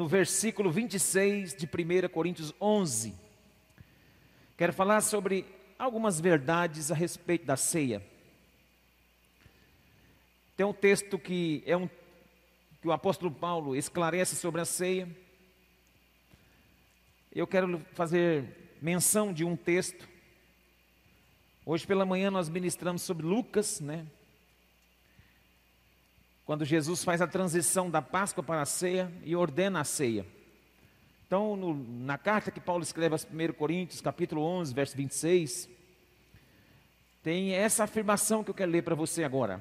no versículo 26 de 1 Coríntios 11. Quero falar sobre algumas verdades a respeito da ceia. Tem um texto que é um que o apóstolo Paulo esclarece sobre a ceia. Eu quero fazer menção de um texto. Hoje pela manhã nós ministramos sobre Lucas, né? Quando Jesus faz a transição da Páscoa para a ceia e ordena a ceia. Então, no, na carta que Paulo escreve aos 1 Coríntios, capítulo 11, verso 26, tem essa afirmação que eu quero ler para você agora.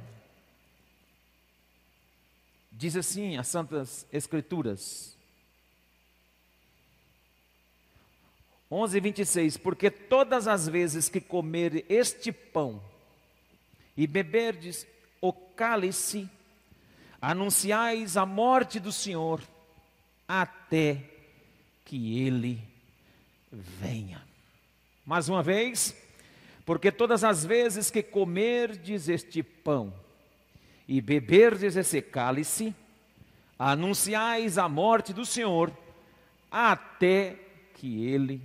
Diz assim as Santas Escrituras. 11, 26. Porque todas as vezes que comer este pão e beberdes o cálice, anunciais a morte do Senhor até que ele venha. Mais uma vez, porque todas as vezes que comerdes este pão e beberdes esse cálice, anunciais a morte do Senhor até que ele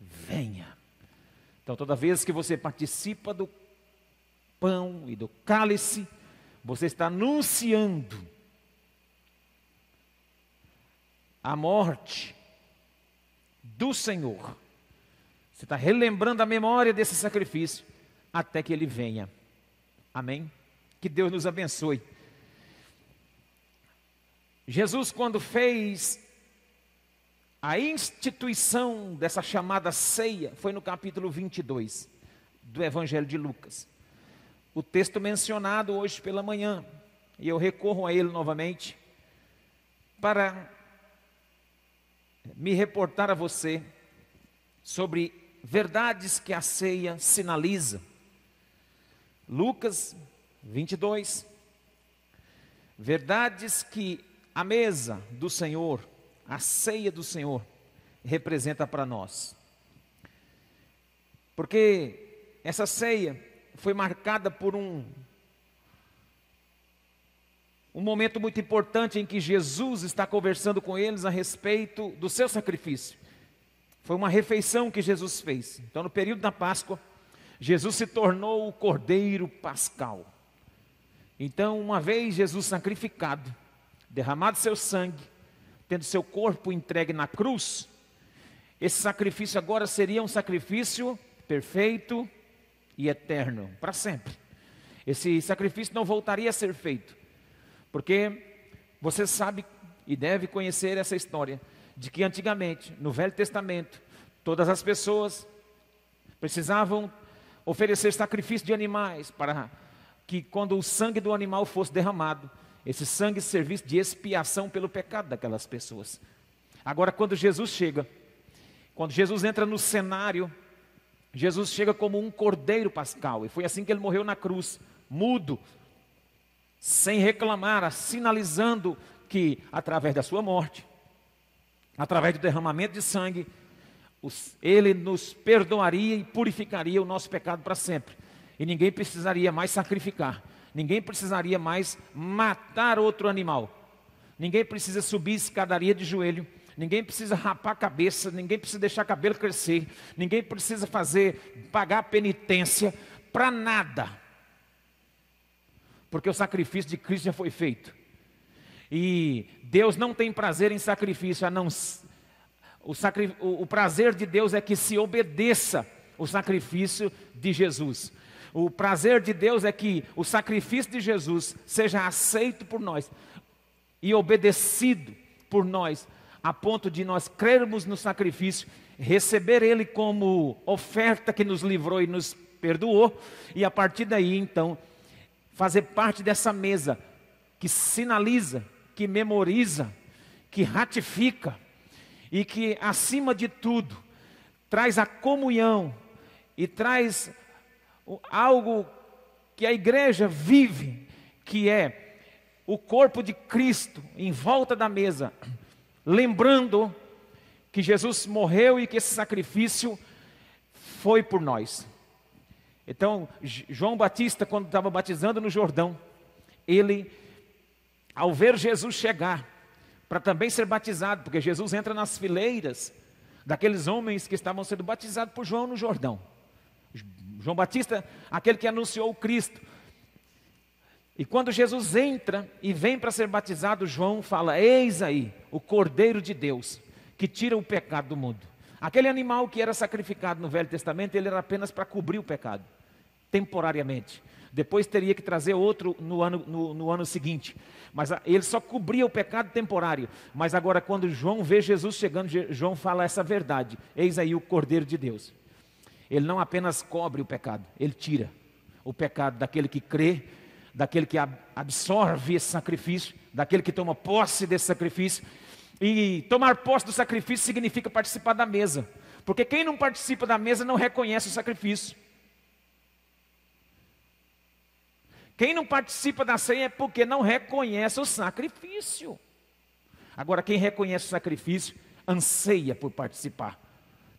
venha. Então, toda vez que você participa do pão e do cálice, você está anunciando a morte do Senhor. Você está relembrando a memória desse sacrifício até que ele venha. Amém? Que Deus nos abençoe. Jesus, quando fez a instituição dessa chamada ceia, foi no capítulo 22 do Evangelho de Lucas. O texto mencionado hoje pela manhã, e eu recorro a ele novamente, para me reportar a você sobre verdades que a ceia sinaliza. Lucas 22. Verdades que a mesa do Senhor, a ceia do Senhor, representa para nós. Porque essa ceia foi marcada por um um momento muito importante em que Jesus está conversando com eles a respeito do seu sacrifício. Foi uma refeição que Jesus fez. Então, no período da Páscoa, Jesus se tornou o Cordeiro Pascal. Então, uma vez Jesus sacrificado, derramado seu sangue, tendo seu corpo entregue na cruz, esse sacrifício agora seria um sacrifício perfeito e eterno, para sempre. Esse sacrifício não voltaria a ser feito, porque você sabe e deve conhecer essa história de que antigamente, no Velho Testamento, todas as pessoas precisavam oferecer sacrifício de animais para que quando o sangue do animal fosse derramado, esse sangue servisse de expiação pelo pecado daquelas pessoas. Agora, quando Jesus chega, quando Jesus entra no cenário, Jesus chega como um cordeiro pascal, e foi assim que ele morreu na cruz, mudo, sem reclamar, sinalizando que através da sua morte, através do derramamento de sangue, ele nos perdoaria e purificaria o nosso pecado para sempre. E ninguém precisaria mais sacrificar, ninguém precisaria mais matar outro animal, ninguém precisa subir escadaria de joelho, ninguém precisa rapar a cabeça, ninguém precisa deixar cabelo crescer, ninguém precisa fazer, pagar penitência para nada, porque o sacrifício de Cristo já foi feito. E Deus não tem prazer em sacrifício, a não o, sacri, o, o prazer de Deus é que se obedeça o sacrifício de Jesus. O prazer de Deus é que o sacrifício de Jesus seja aceito por nós e obedecido por nós, a ponto de nós crermos no sacrifício, receber Ele como oferta que nos livrou e nos perdoou, e a partir daí, então, fazer parte dessa mesa que sinaliza que memoriza, que ratifica e que, acima de tudo, traz a comunhão e traz algo que a igreja vive, que é o corpo de Cristo em volta da mesa, lembrando que Jesus morreu e que esse sacrifício foi por nós. Então, João Batista, quando estava batizando no Jordão, ele ao ver Jesus chegar, para também ser batizado, porque Jesus entra nas fileiras daqueles homens que estavam sendo batizados por João no Jordão. João Batista, aquele que anunciou o Cristo. E quando Jesus entra e vem para ser batizado, João fala: Eis aí o Cordeiro de Deus que tira o pecado do mundo. Aquele animal que era sacrificado no Velho Testamento, ele era apenas para cobrir o pecado, temporariamente. Depois teria que trazer outro no ano, no, no ano seguinte. Mas ele só cobria o pecado temporário. Mas agora, quando João vê Jesus chegando, João fala essa verdade: Eis aí o Cordeiro de Deus. Ele não apenas cobre o pecado, ele tira o pecado daquele que crê, daquele que absorve esse sacrifício, daquele que toma posse desse sacrifício. E tomar posse do sacrifício significa participar da mesa, porque quem não participa da mesa não reconhece o sacrifício. Quem não participa da ceia é porque não reconhece o sacrifício. Agora, quem reconhece o sacrifício, anseia por participar.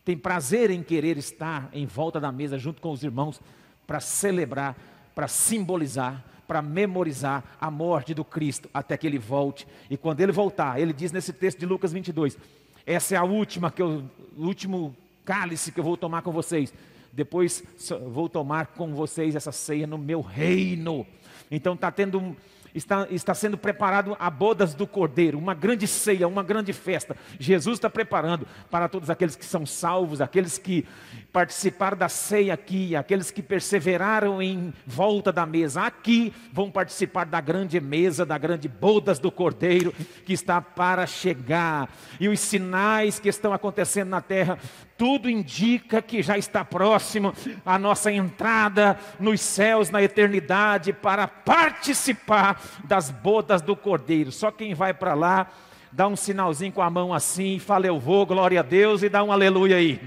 Tem prazer em querer estar em volta da mesa junto com os irmãos para celebrar, para simbolizar, para memorizar a morte do Cristo até que ele volte. E quando ele voltar, ele diz nesse texto de Lucas 22: essa é a última que eu, o último cálice que eu vou tomar com vocês depois vou tomar com vocês essa ceia no meu reino. Então está tendo está, está sendo preparado a bodas do Cordeiro, uma grande ceia, uma grande festa. Jesus está preparando para todos aqueles que são salvos, aqueles que participaram da ceia aqui, aqueles que perseveraram em volta da mesa aqui, vão participar da grande mesa, da grande bodas do Cordeiro que está para chegar. E os sinais que estão acontecendo na terra tudo indica que já está próximo a nossa entrada nos céus na eternidade para participar das bodas do Cordeiro. Só quem vai para lá dá um sinalzinho com a mão assim, fala eu vou, glória a Deus e dá um aleluia aí.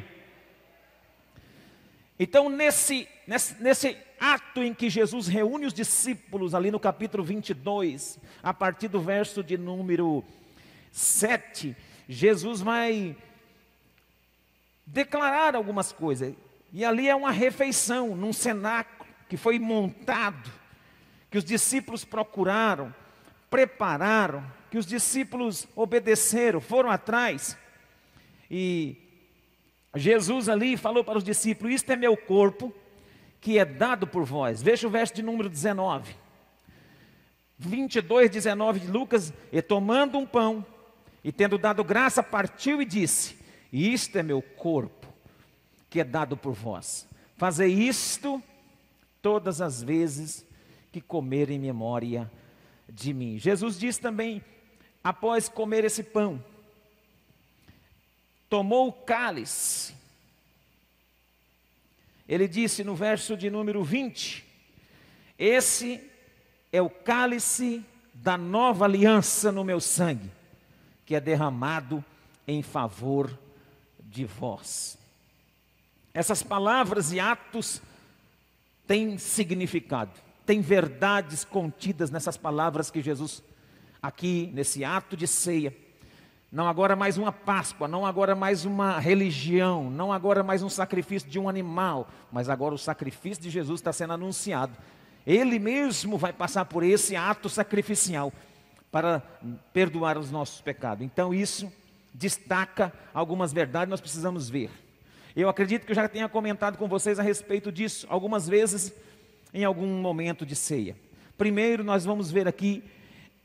Então, nesse, nesse, nesse ato em que Jesus reúne os discípulos, ali no capítulo 22, a partir do verso de número 7, Jesus vai declarar algumas coisas. E ali é uma refeição, num cenáculo que foi montado, que os discípulos procuraram, prepararam, que os discípulos obedeceram, foram atrás. E Jesus ali falou para os discípulos: Isto é meu corpo, que é dado por vós. Veja o verso de número 19. 22, 19 de Lucas. E tomando um pão, e tendo dado graça, partiu e disse: isto é meu corpo, que é dado por vós. Fazei isto todas as vezes que comer em memória de mim. Jesus diz também, após comer esse pão, tomou o cálice. Ele disse no verso de número 20: Esse é o cálice da nova aliança no meu sangue, que é derramado em favor de vós. Essas palavras e atos têm significado, têm verdades contidas nessas palavras que Jesus, aqui nesse ato de ceia, não agora mais uma Páscoa, não agora mais uma religião, não agora mais um sacrifício de um animal, mas agora o sacrifício de Jesus está sendo anunciado. Ele mesmo vai passar por esse ato sacrificial para perdoar os nossos pecados. Então, isso destaca algumas verdades, nós precisamos ver. Eu acredito que eu já tenha comentado com vocês a respeito disso algumas vezes em algum momento de ceia. Primeiro, nós vamos ver aqui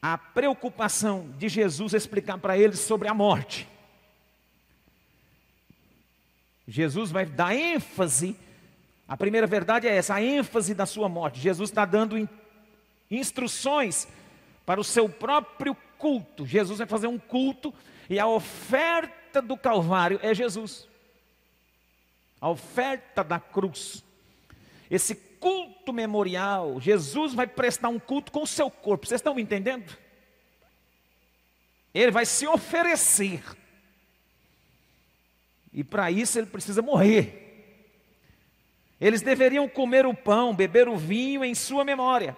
a preocupação de Jesus explicar para eles sobre a morte. Jesus vai dar ênfase, a primeira verdade é essa, a ênfase da sua morte. Jesus está dando instruções para o seu próprio culto. Jesus vai fazer um culto e a oferta do Calvário é Jesus. A oferta da cruz. Esse culto memorial, Jesus vai prestar um culto com o seu corpo. Vocês estão me entendendo? Ele vai se oferecer. E para isso ele precisa morrer. Eles deveriam comer o pão, beber o vinho em sua memória.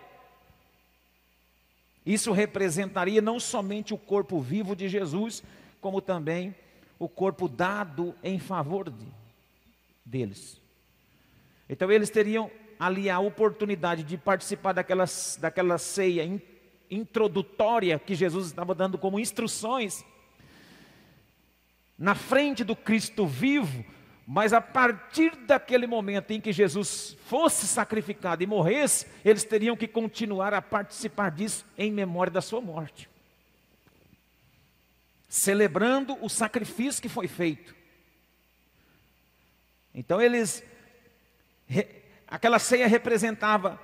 Isso representaria não somente o corpo vivo de Jesus, como também o corpo dado em favor de, deles. Então eles teriam ali a oportunidade de participar daquela, daquela ceia introdutória que Jesus estava dando como instruções na frente do Cristo vivo, mas a partir daquele momento em que Jesus fosse sacrificado e morresse, eles teriam que continuar a participar disso em memória da sua morte. Celebrando o sacrifício que foi feito. Então eles aquela ceia representava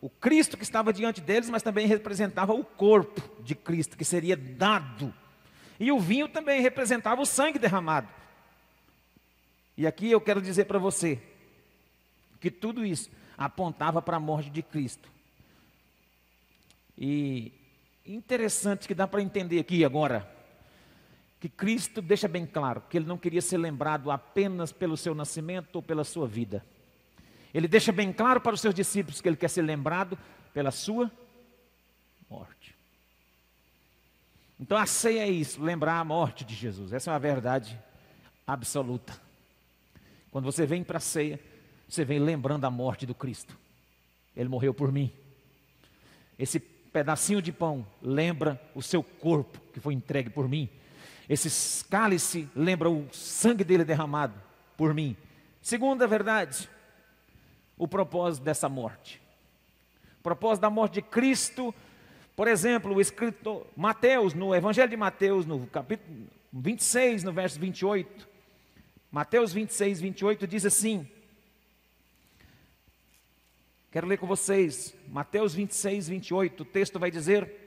o Cristo que estava diante deles, mas também representava o corpo de Cristo que seria dado. E o vinho também representava o sangue derramado. E aqui eu quero dizer para você que tudo isso apontava para a morte de Cristo. E interessante que dá para entender aqui agora que Cristo deixa bem claro que ele não queria ser lembrado apenas pelo seu nascimento ou pela sua vida. Ele deixa bem claro para os seus discípulos que ele quer ser lembrado pela sua morte. Então a ceia é isso, lembrar a morte de Jesus. Essa é uma verdade absoluta. Quando você vem para a ceia, você vem lembrando a morte do Cristo. Ele morreu por mim. Esse pedacinho de pão lembra o seu corpo que foi entregue por mim. Esse cálice lembra o sangue dele derramado por mim. Segunda verdade, o propósito dessa morte. O propósito da morte de Cristo, por exemplo, o escritor Mateus, no Evangelho de Mateus, no capítulo 26, no verso 28, Mateus 26, 28 diz assim: Quero ler com vocês, Mateus 26, 28, o texto vai dizer: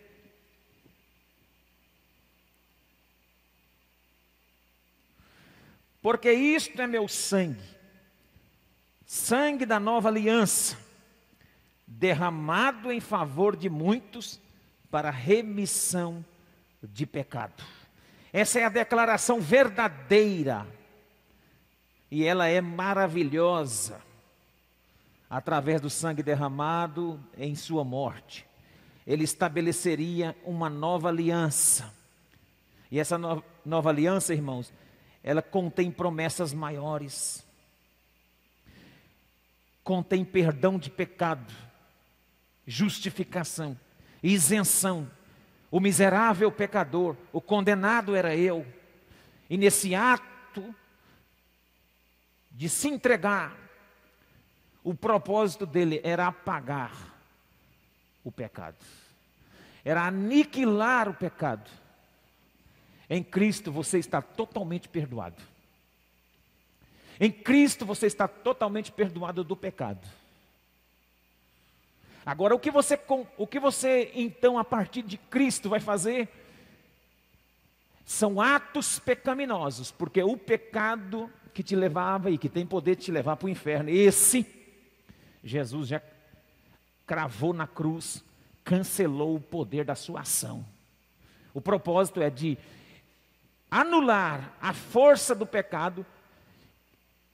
Porque isto é meu sangue, sangue da nova aliança, derramado em favor de muitos para remissão de pecado. Essa é a declaração verdadeira e ela é maravilhosa através do sangue derramado em sua morte. Ele estabeleceria uma nova aliança. E essa no nova aliança, irmãos, ela contém promessas maiores contém perdão de pecado, justificação, isenção. O miserável pecador, o condenado era eu. E nesse ato de se entregar, o propósito dele era apagar o pecado, era aniquilar o pecado. Em Cristo você está totalmente perdoado. Em Cristo você está totalmente perdoado do pecado. Agora, o que você, o que você então, a partir de Cristo, vai fazer? São atos pecaminosos, porque o pecado que te levava e que tem poder de te levar para o inferno, esse, Jesus já cravou na cruz, cancelou o poder da sua ação. O propósito é de anular a força do pecado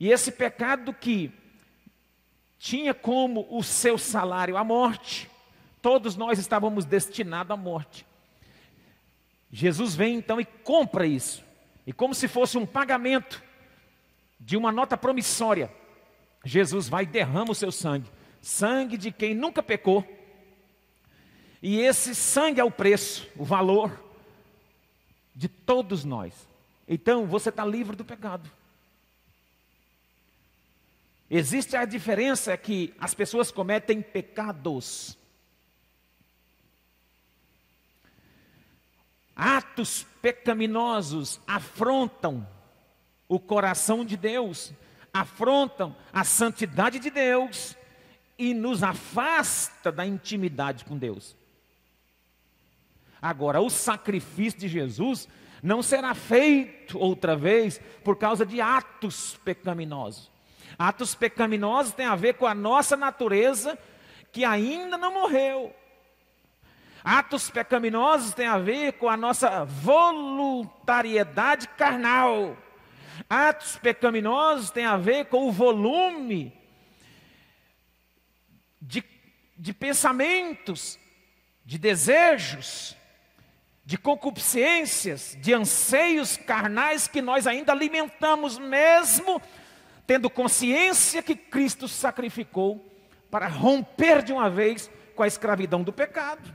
e esse pecado que tinha como o seu salário a morte, todos nós estávamos destinados à morte. Jesus vem então e compra isso, e como se fosse um pagamento de uma nota promissória, Jesus vai e derrama o seu sangue, sangue de quem nunca pecou, e esse sangue é o preço, o valor de todos nós. Então você está livre do pecado. Existe a diferença que as pessoas cometem pecados. Atos pecaminosos afrontam o coração de Deus, afrontam a santidade de Deus e nos afasta da intimidade com Deus. Agora, o sacrifício de Jesus não será feito outra vez por causa de atos pecaminosos. Atos pecaminosos têm a ver com a nossa natureza que ainda não morreu. Atos pecaminosos têm a ver com a nossa voluntariedade carnal. Atos pecaminosos têm a ver com o volume de, de pensamentos, de desejos, de concupiscências, de anseios carnais que nós ainda alimentamos, mesmo tendo consciência que Cristo sacrificou para romper de uma vez com a escravidão do pecado.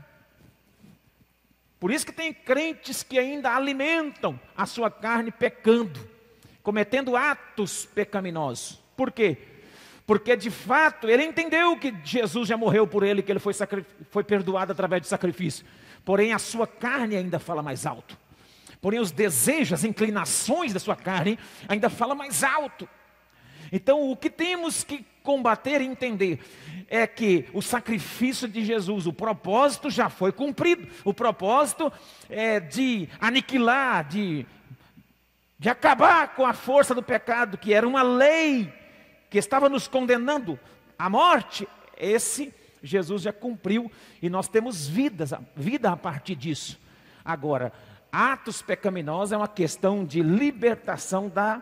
Por isso que tem crentes que ainda alimentam a sua carne pecando, cometendo atos pecaminosos. Por quê? Porque de fato ele entendeu que Jesus já morreu por ele, que ele foi, foi perdoado através de sacrifício. Porém, a sua carne ainda fala mais alto. Porém, os desejos, as inclinações da sua carne ainda fala mais alto. Então, o que temos que combater e entender é que o sacrifício de Jesus, o propósito já foi cumprido. O propósito é de aniquilar, de, de acabar com a força do pecado, que era uma lei que estava nos condenando à morte. Esse Jesus já cumpriu e nós temos vidas, vida a partir disso. Agora, atos pecaminosos é uma questão de libertação da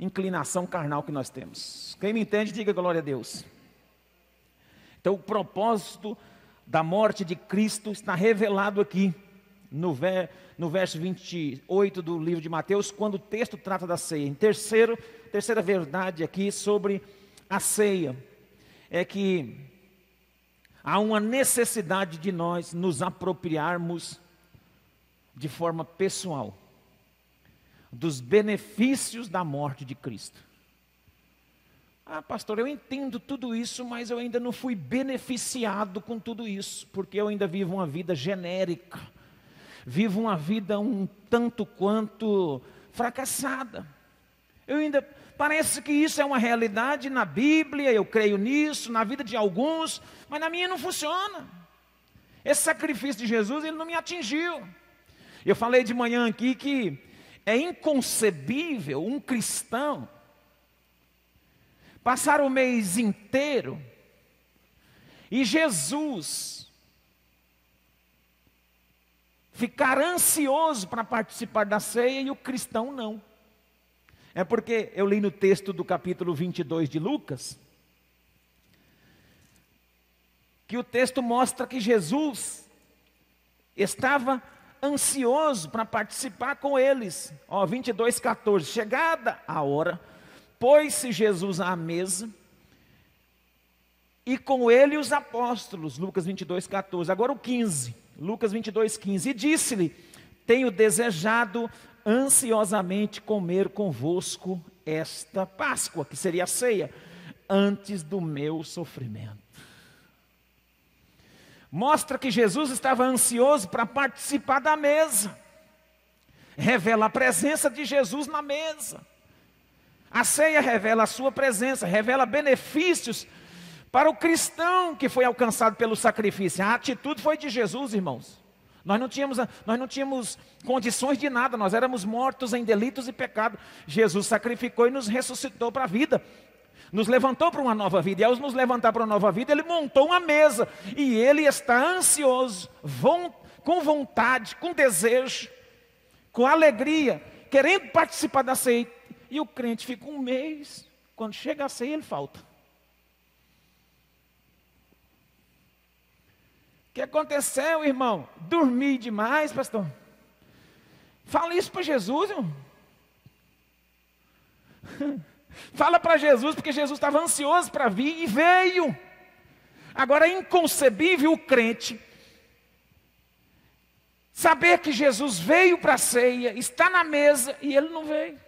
inclinação carnal que nós temos. Quem me entende, diga glória a Deus. Então, o propósito da morte de Cristo está revelado aqui no, ver, no verso 28 do livro de Mateus, quando o texto trata da ceia. Em terceiro, terceira verdade aqui sobre a ceia é que há uma necessidade de nós nos apropriarmos de forma pessoal dos benefícios da morte de Cristo. Ah, pastor, eu entendo tudo isso, mas eu ainda não fui beneficiado com tudo isso, porque eu ainda vivo uma vida genérica, vivo uma vida um tanto quanto fracassada. Eu ainda parece que isso é uma realidade na Bíblia, eu creio nisso, na vida de alguns, mas na minha não funciona. Esse sacrifício de Jesus, ele não me atingiu. Eu falei de manhã aqui que é inconcebível um cristão passar o mês inteiro e Jesus ficar ansioso para participar da ceia e o cristão não. É porque eu li no texto do capítulo 22 de Lucas que o texto mostra que Jesus estava ansioso para participar com eles. Ó, 22, 14. Chegada a hora, pôs-se Jesus à mesa e com ele os apóstolos. Lucas 22, 14. Agora o 15. Lucas 22, 15. E disse-lhe: Tenho desejado ansiosamente comer convosco esta Páscoa, que seria a ceia, antes do meu sofrimento mostra que Jesus estava ansioso para participar da mesa. Revela a presença de Jesus na mesa. A ceia revela a sua presença, revela benefícios para o cristão que foi alcançado pelo sacrifício. A atitude foi de Jesus, irmãos. Nós não tínhamos, nós não tínhamos condições de nada, nós éramos mortos em delitos e pecado. Jesus sacrificou e nos ressuscitou para a vida nos levantou para uma nova vida. E ao nos levantar para uma nova vida, ele montou uma mesa. E ele está ansioso, com vontade, com desejo, com alegria, querendo participar da ceia. E o crente fica um mês, quando chega a ceia, ele falta. O que aconteceu, irmão? Dormi demais, pastor. Fala isso para Jesus, irmão. Fala para Jesus, porque Jesus estava ansioso para vir e veio. Agora é inconcebível o crente saber que Jesus veio para a ceia, está na mesa e ele não veio.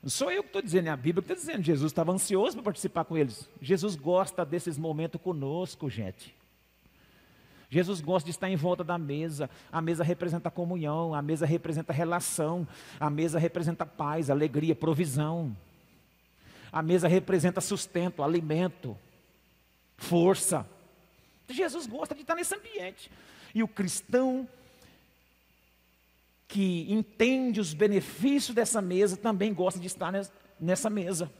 Não sou eu que estou dizendo, é a Bíblia que está dizendo. Jesus estava ansioso para participar com eles. Jesus gosta desses momentos conosco, gente. Jesus gosta de estar em volta da mesa. A mesa representa comunhão, a mesa representa relação, a mesa representa paz, alegria, provisão. A mesa representa sustento, alimento, força. Jesus gosta de estar nesse ambiente. E o cristão que entende os benefícios dessa mesa também gosta de estar nessa mesa.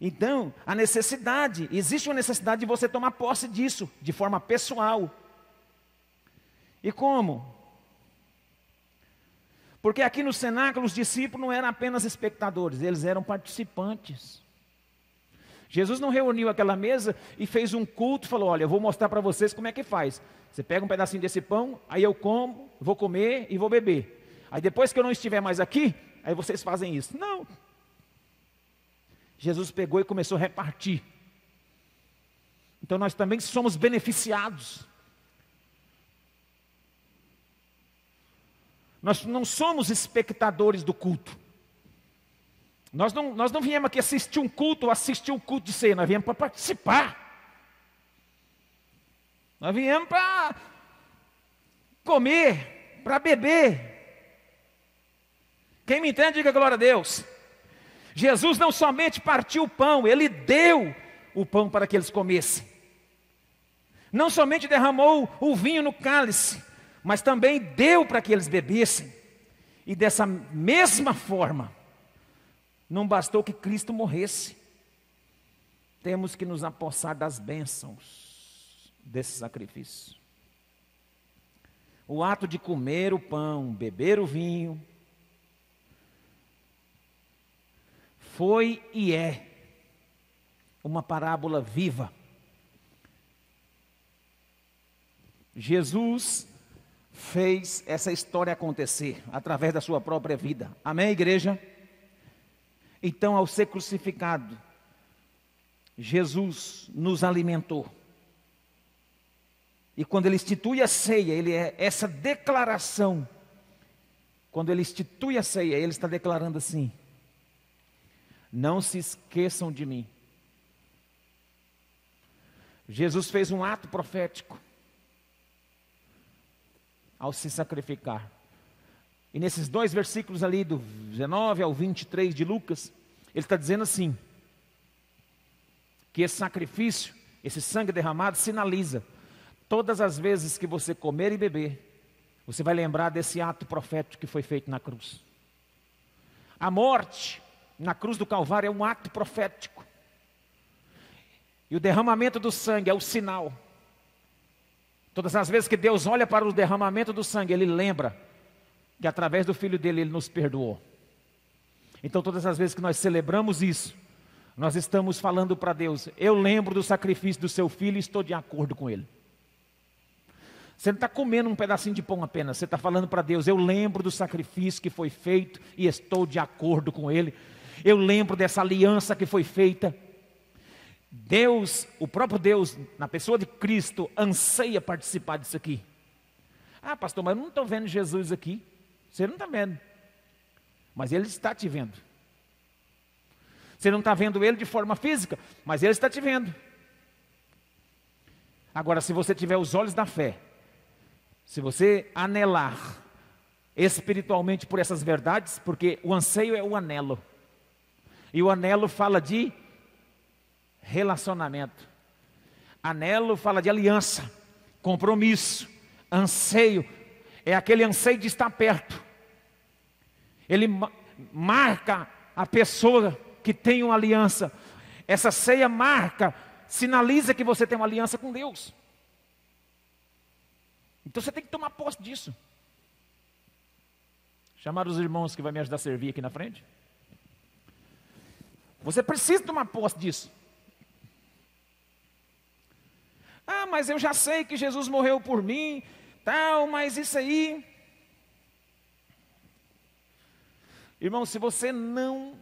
Então, a necessidade, existe uma necessidade de você tomar posse disso, de forma pessoal. E como? Porque aqui no cenáculo os discípulos não eram apenas espectadores, eles eram participantes. Jesus não reuniu aquela mesa e fez um culto, falou: Olha, eu vou mostrar para vocês como é que faz. Você pega um pedacinho desse pão, aí eu como, vou comer e vou beber. Aí depois que eu não estiver mais aqui, aí vocês fazem isso. Não. Jesus pegou e começou a repartir. Então nós também somos beneficiados. Nós não somos espectadores do culto. Nós não, nós não viemos aqui assistir um culto ou assistir um culto de ceia, nós viemos para participar. Nós viemos para comer, para beber. Quem me entende, diga glória a Deus. Jesus não somente partiu o pão, ele deu o pão para que eles comessem. Não somente derramou o vinho no cálice, mas também deu para que eles bebessem. E dessa mesma forma, não bastou que Cristo morresse, temos que nos apossar das bênçãos desse sacrifício. O ato de comer o pão, beber o vinho, foi e é uma parábola viva. Jesus fez essa história acontecer através da sua própria vida. Amém, igreja? Então, ao ser crucificado, Jesus nos alimentou. E quando ele institui a ceia, ele é essa declaração. Quando ele institui a ceia, ele está declarando assim: Não se esqueçam de mim. Jesus fez um ato profético ao se sacrificar. E nesses dois versículos ali, do 19 ao 23 de Lucas, ele está dizendo assim: que esse sacrifício, esse sangue derramado, sinaliza todas as vezes que você comer e beber, você vai lembrar desse ato profético que foi feito na cruz. A morte na cruz do Calvário é um ato profético. E o derramamento do sangue é o sinal. Todas as vezes que Deus olha para o derramamento do sangue, Ele lembra que através do Filho dele Ele nos perdoou. Então, todas as vezes que nós celebramos isso, nós estamos falando para Deus: eu lembro do sacrifício do seu filho e estou de acordo com ele. Você não está comendo um pedacinho de pão apenas, você está falando para Deus: eu lembro do sacrifício que foi feito e estou de acordo com ele. Eu lembro dessa aliança que foi feita. Deus, o próprio Deus, na pessoa de Cristo, anseia participar disso aqui. Ah, pastor, mas eu não estou vendo Jesus aqui. Você não está vendo. Mas Ele está te vendo. Você não está vendo Ele de forma física, mas Ele está te vendo. Agora, se você tiver os olhos da fé, se você anelar espiritualmente por essas verdades, porque o anseio é o anelo, e o anelo fala de relacionamento, anelo fala de aliança, compromisso, anseio, é aquele anseio de estar perto. Ele marca a pessoa que tem uma aliança. Essa ceia marca, sinaliza que você tem uma aliança com Deus. Então você tem que tomar posse disso. Chamar os irmãos que vai me ajudar a servir aqui na frente. Você precisa tomar posse disso. Ah, mas eu já sei que Jesus morreu por mim, tal, mas isso aí. Irmão, se você não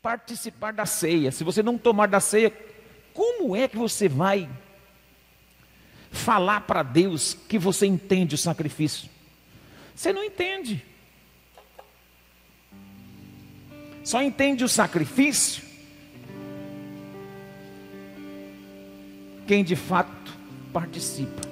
participar da ceia, se você não tomar da ceia, como é que você vai falar para Deus que você entende o sacrifício? Você não entende. Só entende o sacrifício quem de fato participa.